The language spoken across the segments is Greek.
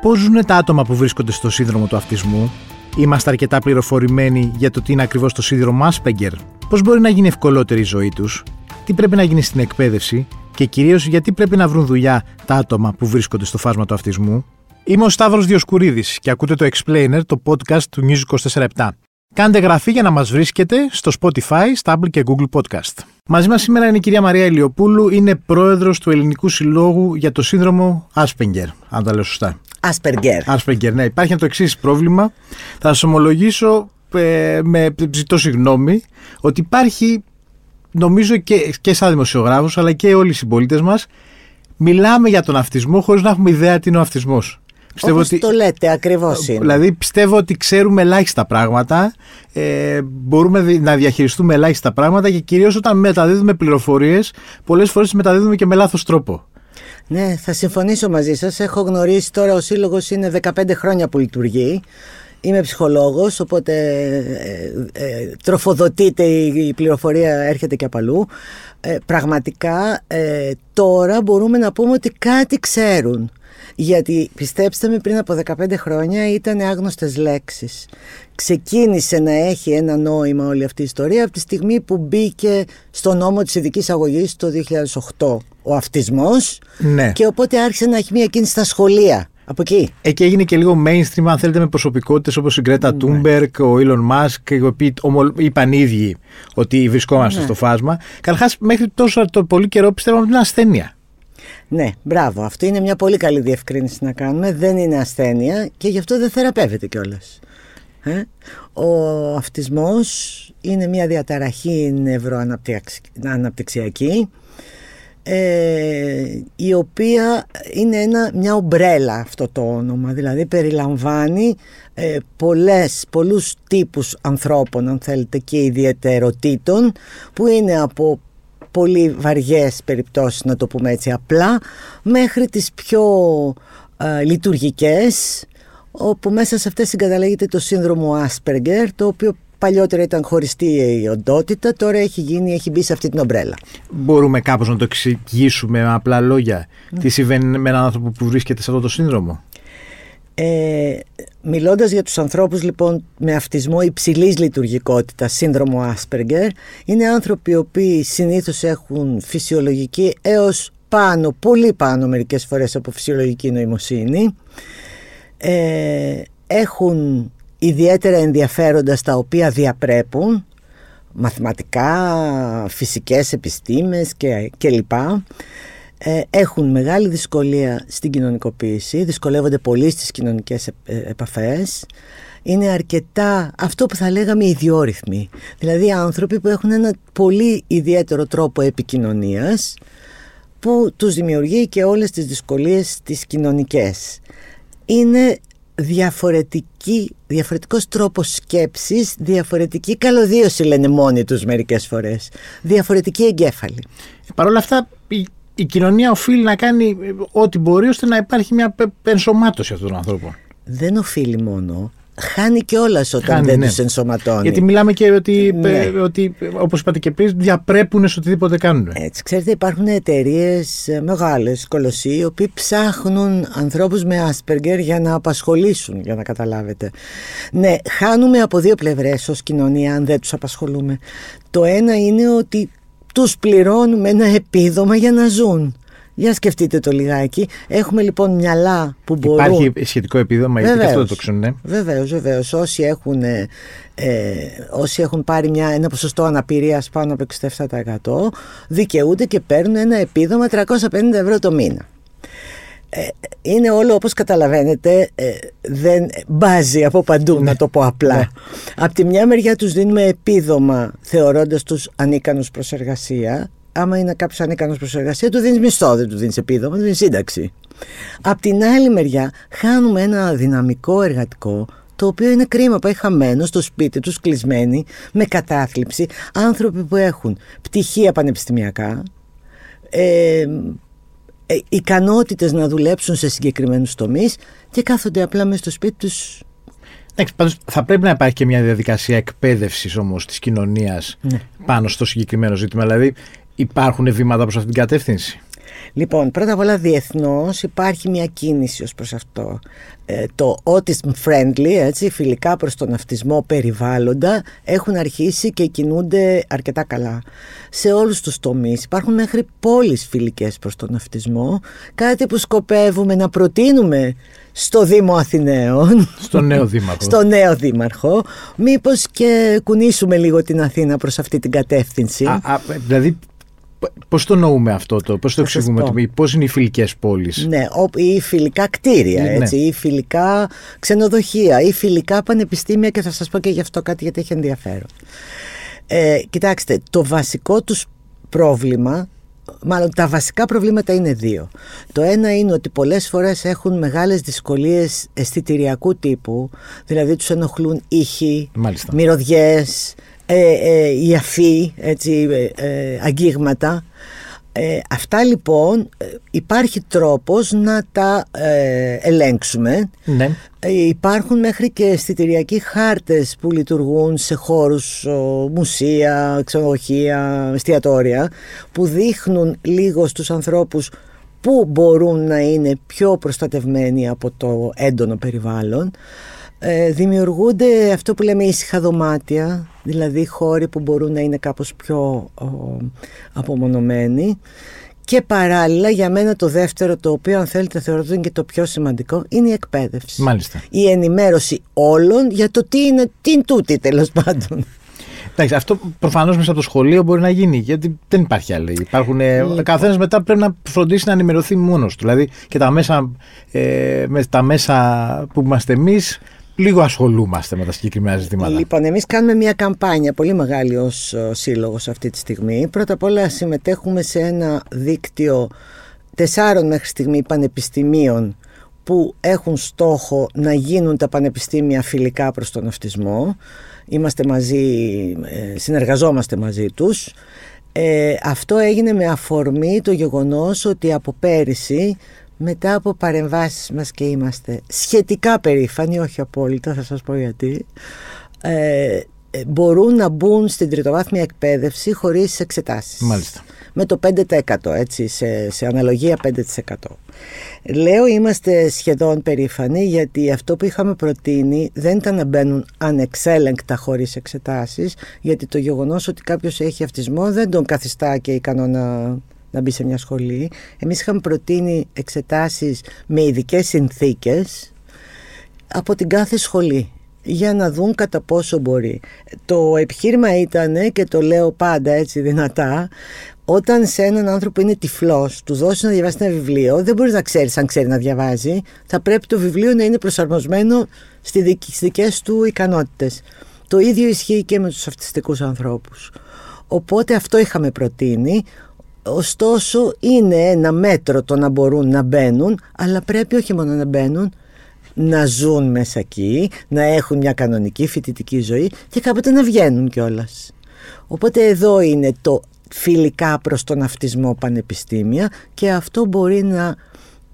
Πώς ζουν τα άτομα που βρίσκονται στο σύνδρομο του αυτισμού, Είμαστε αρκετά πληροφορημένοι για το τι είναι ακριβώς το σύνδρομο Asperger, πώς μπορεί να γίνει ευκολότερη η ζωή τους, τι πρέπει να γίνει στην εκπαίδευση; Και κυρίως γιατί πρέπει να βρουν δουλειά τα άτομα που βρίσκονται στο φάσμα του αυτισμού; Είμαι ο Σταύρος Διοσκουρίδης και ακούτε το Explainer, το podcast του News 24 Κάντε γραφή για να μας βρίσκετε στο Spotify, Stable και Google Podcast. Μαζί μας σήμερα είναι η κυρία Μαρία Ηλιοπούλου, είναι πρόεδρος του Ελληνικού Συλλόγου για το σύνδρομο Asperger, αν τα λέω σωστά. Asperger. Asperger, ναι. Υπάρχει το εξής πρόβλημα. Θα σας ομολογήσω ε, με ζητώ συγγνώμη ότι υπάρχει νομίζω και, και σαν δημοσιογράφος αλλά και όλοι οι συμπολίτες μας μιλάμε για τον αυτισμό χωρίς να έχουμε ιδέα τι είναι ο αυτισμός. Πιστεύω Όπως ότι, το λέτε, ακριβώς είναι. Δηλαδή πιστεύω ότι ξέρουμε ελάχιστα πράγματα, ε, μπορούμε να διαχειριστούμε ελάχιστα πράγματα και κυρίως όταν μεταδίδουμε πληροφορίες, πολλές φορές μεταδίδουμε και με λάθος τρόπο. Ναι, θα συμφωνήσω μαζί σας. Έχω γνωρίσει τώρα ο Σύλλογος είναι 15 χρόνια που λειτουργεί. Είμαι ψυχολόγος, οπότε ε, ε, τροφοδοτείται η, πληροφορία, έρχεται και από αλλού. Ε, πραγματικά ε, τώρα μπορούμε να πούμε ότι κάτι ξέρουν. Γιατί πιστέψτε με πριν από 15 χρόνια ήταν άγνωστες λέξεις. Ξεκίνησε να έχει ένα νόημα όλη αυτή η ιστορία από τη στιγμή που μπήκε στο νόμο της ειδικής αγωγής το 2008 ο αυτισμός ναι. και οπότε άρχισε να έχει μια κίνηση στα σχολεία. Από εκεί. Εκεί έγινε και λίγο mainstream, αν θέλετε, με προσωπικότητες όπως η Γκρέτα ναι. Τούμπερκ, ο Elon Μάσκ, οι οποίοι είπαν οι ίδιοι ότι βρισκόμαστε ναι. στο φάσμα. Καταρχάς, μέχρι τόσο το πολύ καιρό πιστεύαμε ότι είναι ασθένεια. Ναι, μπράβο. Αυτό είναι μια πολύ καλή διευκρίνηση να κάνουμε. Δεν είναι ασθένεια και γι' αυτό δεν θεραπεύεται κιόλας. Ε; Ο αυτισμός είναι μια διαταραχή νευροαναπτυξιακή ε, η οποία είναι ένα, μια ομπρέλα αυτό το όνομα. Δηλαδή περιλαμβάνει ε, πολλές, πολλούς τύπους ανθρώπων αν θέλετε και ιδιαιτεροτήτων που είναι από πολύ βαριές περιπτώσεις να το πούμε έτσι απλά μέχρι τις πιο ε, λειτουργικές όπου μέσα σε αυτές συγκαταλέγεται το σύνδρομο Asperger το οποίο Παλιότερα ήταν χωριστή η οντότητα, τώρα έχει γίνει, έχει μπει σε αυτή την ομπρέλα. Μπορούμε κάπως να το εξηγήσουμε με απλά λόγια. Ναι. Τι συμβαίνει με έναν άνθρωπο που βρίσκεται σε αυτό το σύνδρομο; Ε, μιλώντας για τους ανθρώπους λοιπόν με αυτισμό υψηλής λειτουργικότητας, σύνδρομο Asperger, είναι άνθρωποι οι οποίοι συνήθως έχουν φυσιολογική έως πάνω, πολύ πάνω μερικές φορές από φυσιολογική νοημοσύνη. Ε, έχουν ιδιαίτερα ενδιαφέροντα στα οποία διαπρέπουν μαθηματικά, φυσικές επιστήμες και, και λοιπά ε, έχουν μεγάλη δυσκολία στην κοινωνικοποίηση, δυσκολεύονται πολύ στις κοινωνικές ε, επαφές. Είναι αρκετά αυτό που θα λέγαμε ιδιόρυθμοι. Δηλαδή άνθρωποι που έχουν ένα πολύ ιδιαίτερο τρόπο επικοινωνίας που τους δημιουργεί και όλες τις δυσκολίες τις κοινωνικές. Είναι διαφορετική, διαφορετικός τρόπος σκέψης, διαφορετική καλωδίωση λένε μόνοι τους μερικές φορές, διαφορετική εγκέφαλη. Ε, Παρ' όλα αυτά η, η κοινωνία οφείλει να κάνει ό,τι μπορεί ώστε να υπάρχει μια ενσωμάτωση αυτών των ανθρώπων. Δεν οφείλει μόνο, χάνει κιόλας όταν χάνει, δεν ναι. τους ενσωματώνει. Γιατί μιλάμε και ότι, ναι. ότι όπως είπατε και πριν, διαπρέπουν σε οτιδήποτε κάνουν. Έτσι, ξέρετε, υπάρχουν εταιρείες μεγάλες, κολοσσοί, οι οποίοι ψάχνουν ανθρώπους με Asperger για να απασχολήσουν, για να καταλάβετε. Ναι, χάνουμε από δύο πλευρές ως κοινωνία, αν δεν τους απασχολούμε. Το ένα είναι ότι τους πληρώνουμε ένα επίδομα για να ζουν. Για σκεφτείτε το λιγάκι. Έχουμε λοιπόν μυαλά που μπορούν. Υπάρχει σχετικό επίδομα, γιατί αυτό δεν το ξέρουν. Ναι. Βεβαίως, βεβαίως. Όσοι, έχουν, ε, όσοι έχουν πάρει μια, ένα ποσοστό αναπηρίας πάνω από 67% δικαιούνται και παίρνουν ένα επίδομα 350 ευρώ το μήνα. Ε, είναι όλο όπως καταλαβαίνετε ε, δεν μπάζει από παντού να το πω απλά ναι. από τη μια μεριά τους δίνουμε επίδομα θεωρώντας τους ανίκανους προς εργασία άμα είναι κάποιος ανίκανος προς εργασία, του δίνεις μισθό, δεν του δίνεις επίδομα, του δίνεις σύνταξη. Απ' την άλλη μεριά, χάνουμε ένα δυναμικό εργατικό το οποίο είναι κρίμα που έχει χαμένο στο σπίτι τους, κλεισμένοι, με κατάθλιψη, άνθρωποι που έχουν πτυχία πανεπιστημιακά, ε, ε, ικανότητες να δουλέψουν σε συγκεκριμένους τομείς και κάθονται απλά μέσα στο σπίτι τους θα πρέπει να υπάρχει και μια διαδικασία εκπαίδευσης όμως της κοινωνίας ναι. πάνω στο συγκεκριμένο ζήτημα. Δηλαδή, υπάρχουν βήματα προς αυτήν την κατεύθυνση; Λοιπόν, πρώτα απ' όλα διεθνώς υπάρχει μια κίνηση ως προς αυτό. Ε, το autism friendly, έτσι, φιλικά προς τον αυτισμό περιβάλλοντα, έχουν αρχίσει και κινούνται αρκετά καλά. Σε όλους τους τομείς υπάρχουν μέχρι πόλεις φιλικές προς τον αυτισμό, κάτι που σκοπεύουμε να προτείνουμε στο Δήμο Αθηναίων. Στο νέο Δήμαρχο. στο νέο Δήμαρχο. Μήπως και κουνήσουμε λίγο την Αθήνα προς αυτή την κατεύθυνση. Α, α, δηλαδή Πώς το νοούμε αυτό το, πώς το εξηγούμε, πώς είναι οι φιλικές πόλεις; Ναι, ή φιλικά κτίρια, ναι. έτσι, ή φιλικά ξενοδοχεία, ή φιλικά πανεπιστήμια και θα σας πω και γι' αυτό κάτι γιατί έχει ενδιαφέρον. Ε, κοιτάξτε, το βασικό τους πρόβλημα, μάλλον τα βασικά προβλήματα είναι δύο. Το ένα είναι ότι πολλές φορές έχουν μεγάλες δυσκολίες αισθητηριακού τύπου, δηλαδή τους ενοχλούν ήχοι, Μάλιστα. μυρωδιές, ε, ε, η αφή, έτσι, ε, ε αγγίγματα. Ε, αυτά λοιπόν υπάρχει τρόπος να τα ελέγξουμε. Ναι. υπάρχουν μέχρι και αισθητηριακοί χάρτες που λειτουργούν σε χώρους μουσεία, ξενοδοχεία, εστιατόρια που δείχνουν λίγο στους ανθρώπους που μπορούν να είναι πιο προστατευμένοι από το έντονο περιβάλλον. Ε, δημιουργούνται αυτό που λέμε ήσυχα δωμάτια, δηλαδή χώροι που μπορούν να είναι κάπως πιο ο, απομονωμένοι και παράλληλα για μένα το δεύτερο το οποίο αν θέλετε θεωρώ ότι είναι και το πιο σημαντικό είναι η εκπαίδευση. Μάλιστα. Η ενημέρωση όλων για το τι είναι, τι είναι τούτη τέλος πάντων. Εντάξει, αυτό προφανώς μέσα από το σχολείο μπορεί να γίνει, γιατί δεν υπάρχει άλλη. Υπάρχουν, λοιπόν. Καθένας μετά πρέπει να φροντίσει να ενημερωθεί μόνος του. Δηλαδή και τα μέσα, ε, με τα μέσα που είμαστε εμείς λίγο ασχολούμαστε με τα συγκεκριμένα ζητήματα. Λοιπόν, εμείς κάνουμε μια καμπάνια πολύ μεγάλη ως σύλλογος αυτή τη στιγμή. Πρώτα απ' όλα συμμετέχουμε σε ένα δίκτυο τεσσάρων μέχρι στιγμή πανεπιστημίων που έχουν στόχο να γίνουν τα πανεπιστήμια φιλικά προς τον αυτισμό. Είμαστε μαζί, ε, συνεργαζόμαστε μαζί τους. Ε, αυτό έγινε με αφορμή το γεγονός ότι από πέρυσι μετά από παρεμβάσεις μας και είμαστε σχετικά περήφανοι, όχι απόλυτα, θα σας πω γιατί, ε, ε, μπορούν να μπουν στην τριτοβάθμια εκπαίδευση χωρίς εξετάσεις. Μάλιστα. Με το 5% έτσι, σε, σε αναλογία 5%. Λέω είμαστε σχεδόν περήφανοι γιατί αυτό που είχαμε προτείνει δεν ήταν να μπαίνουν ανεξέλεγκτα χωρίς εξετάσεις γιατί το γεγονός ότι κάποιος έχει αυτισμό δεν τον καθιστά και ικανό να να μπει σε μια σχολή. Εμείς είχαμε προτείνει εξετάσεις με ειδικές συνθήκες από την κάθε σχολή για να δουν κατά πόσο μπορεί. Το επιχείρημα ήταν και το λέω πάντα έτσι δυνατά όταν σε έναν άνθρωπο είναι τυφλός, του δώσεις να διαβάσει ένα βιβλίο, δεν μπορείς να ξέρεις αν ξέρει να διαβάζει. Θα πρέπει το βιβλίο να είναι προσαρμοσμένο στις δικές του ικανότητες. Το ίδιο ισχύει και με τους αυτιστικούς ανθρώπους. Οπότε αυτό είχαμε προτείνει Ωστόσο είναι ένα μέτρο το να μπορούν να μπαίνουν αλλά πρέπει όχι μόνο να μπαίνουν να ζουν μέσα εκεί, να έχουν μια κανονική φοιτητική ζωή και κάποτε να βγαίνουν κιόλας. Οπότε εδώ είναι το φιλικά προς τον αυτισμό πανεπιστήμια και αυτό μπορεί να,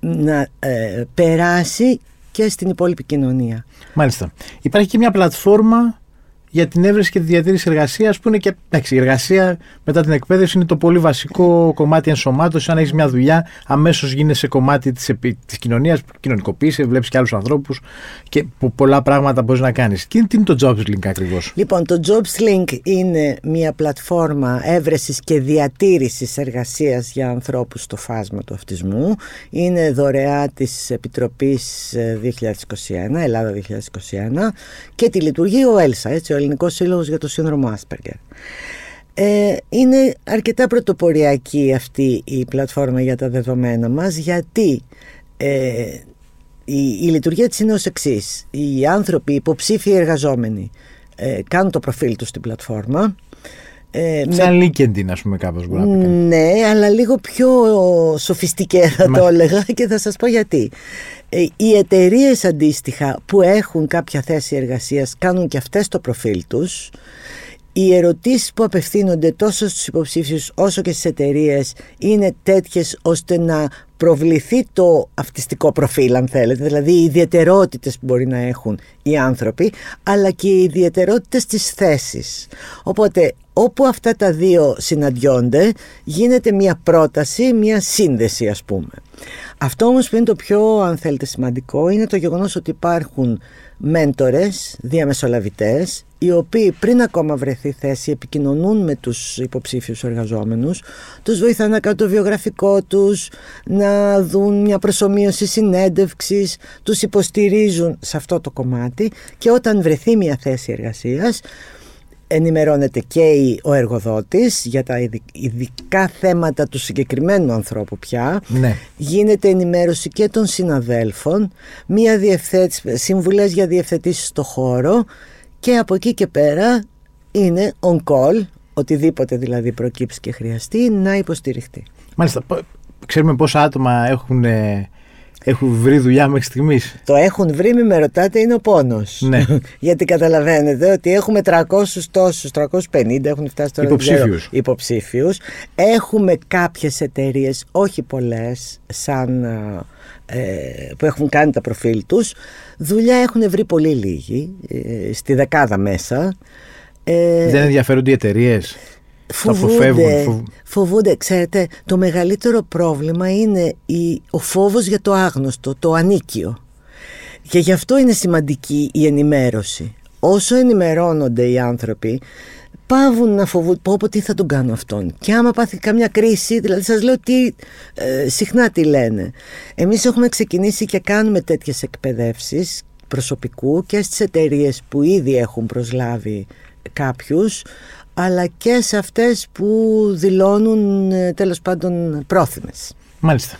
να ε, περάσει και στην υπόλοιπη κοινωνία. Μάλιστα. Υπάρχει και μια πλατφόρμα για την έβρεση και τη διατήρηση εργασίας, που είναι και. Εντάξει, η εργασία μετά την εκπαίδευση είναι το πολύ βασικό κομμάτι ενσωμάτωσης. Αν έχεις μια δουλειά, αμέσως γίνεσαι κομμάτι της της κοινωνίας, κοινωνικοποίησης, βλέπεις και άλλους ανθρώπους και πολλά πράγματα μπορείς να κάνεις. Και τι είναι το Jobs Link ακριβώς; Λοιπόν, το Jobs Link είναι μια πλατφόρμα έβρεσης και διατήρησης εργασίας για ανθρώπους στο φάσμα του αυτισμού. Είναι δωρεά της Επιτροπής 2021, ε, Ελλάδα 2021 και τη λειτουργεί ο Έλσα, έτσι, Ελληνικός Σύλλογος για το Σύνδρομο Άσπεργκερ. Ε, είναι αρκετά πρωτοποριακή αυτή η πλατφόρμα για τα δεδομένα μας γιατί ε, η, η λειτουργία της είναι ως εξής. Οι άνθρωποι, οι υποψήφιοι εργαζόμενοι ε, κάνουν το προφίλ τους στην πλατφόρμα ε, Σαν με... LinkedIn ας πούμε κάπως μπορεί να πει Ναι, αλλά λίγο πιο σοφιστικέ θα το έλεγα και θα σας πω γιατί. Ε, οι εταιρείες αντίστοιχα που έχουν κάποια θέση εργασίας κάνουν και αυτές το προφίλ τους οι ερωτήσεις που απευθύνονται τόσο στους υποψήφιους όσο και στις εταιρείες είναι τέτοιες ώστε να προβληθεί το αυτιστικό προφίλ αν θέλετε, δηλαδή οι ιδιαιτερότητες που μπορεί να έχουν οι άνθρωποι, αλλά και οι ιδιαιτερότητες της θέσης. Οπότε όπου αυτά τα δύο συναντιόνται γίνεται μια πρόταση, μια σύνδεση ας πούμε. Αυτό όμως που είναι το πιο αν θέλετε σημαντικό είναι το γεγονός ότι υπάρχουν μέντορες, διαμεσολαβητές οι οποίοι πριν ακόμα βρεθεί θέση επικοινωνούν με τους υποψήφιους εργαζόμενους τους βοηθάνε να κάνουν το βιογραφικό τους να δουν μια προσωμείωση συνέντευξης τους υποστηρίζουν σε αυτό το κομμάτι και όταν βρεθεί μια θέση εργασίας ενημερώνεται και ο εργοδότης για τα ειδικά θέματα του συγκεκριμένου ανθρώπου πια. Ναι. Γίνεται ενημέρωση και των συναδέλφων, μία διευθέτηση, συμβουλές για διευθετήσεις στο χώρο και από εκεί και πέρα είναι on call, οτιδήποτε δηλαδή προκύψει και χρειαστεί, να υποστηριχτεί. Μάλιστα, ξέρουμε πόσα άτομα έχουν έχουν βρει δουλειά μέχρι στιγμής. Το έχουν βρει, μη με ρωτάτε, είναι ο πόνος. Ναι. Γιατί καταλαβαίνετε ότι έχουμε 300 τόσους, 350 έχουν φτάσει τώρα υποψήφιους. Έχουμε κάποιες εταιρείες, όχι πολλές, σαν. Ε, που έχουν κάνει τα προφίλ τους δουλειά έχουν βρει πολύ λίγοι ε, στη δεκάδα μέσα ε, δεν ενδιαφέρονται οι εταιρείες; Φοβούνται, φοβούνται. Ξέρετε, το μεγαλύτερο πρόβλημα είναι η, ο φόβος για το άγνωστο, το ανίκιο. Και γι' αυτό είναι σημαντική η ενημέρωση. Όσο ενημερώνονται οι άνθρωποι, πάβουν να φοβούνται πω πω τι θα τον κάνω αυτόν και άμα πάθει καμιά κρίση δηλαδή σας λέω τι ε, συχνά τι λένε εμείς έχουμε ξεκινήσει και κάνουμε τέτοιες εκπαιδεύσεις προσωπικού και στις εταιρείες που ήδη έχουν προσλάβει κάποιους αλλά και σε αυτές που δηλώνουν ε, τέλος πάντων πρόθυμες. Μάλιστα.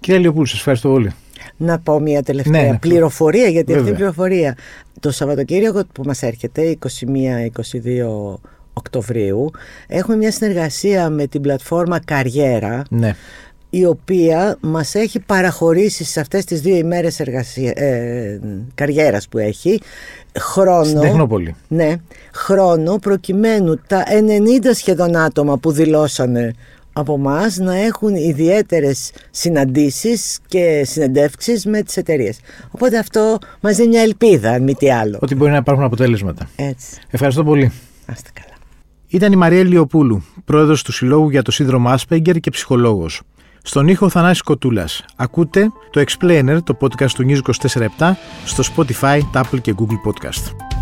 Κύριε Λιοπούλου, σας ευχαριστώ πολύ. Να πω μια τελευταία ναι, ναι. πληροφορία, γιατί αυτή η πληροφορία το Σαββατοκύριακο που μας έρχεται, 21-22 Οκτωβρίου, έχουμε μια συνεργασία με την πλατφόρμα Καριέρα, ναι η οποία μας έχει παραχωρήσει σε αυτές τις δύο ημέρες εργασία, ε, καριέρας που έχει χρόνο, Στην ναι, χρόνο προκειμένου τα 90 σχεδόν άτομα που δηλώσανε από εμά να έχουν ιδιαίτερες συναντήσεις και συνεντεύξεις με τις εταιρείες. Οπότε αυτό μας δίνει μια ελπίδα, αν μη τι άλλο. Ότι μπορεί να υπάρχουν αποτέλεσματα. Έτσι. Ευχαριστώ πολύ. Άστε καλά. Ήταν η Μαρία Λιοπούλου, πρόεδρος του Συλλόγου για το Σύνδρομο Άσπεγκερ και ψυχολόγος. Στον ήχο Θανάσης Κοτούλας. Ακούτε το Explainer, το podcast του News 24 στο Spotify, Apple και Google Podcast.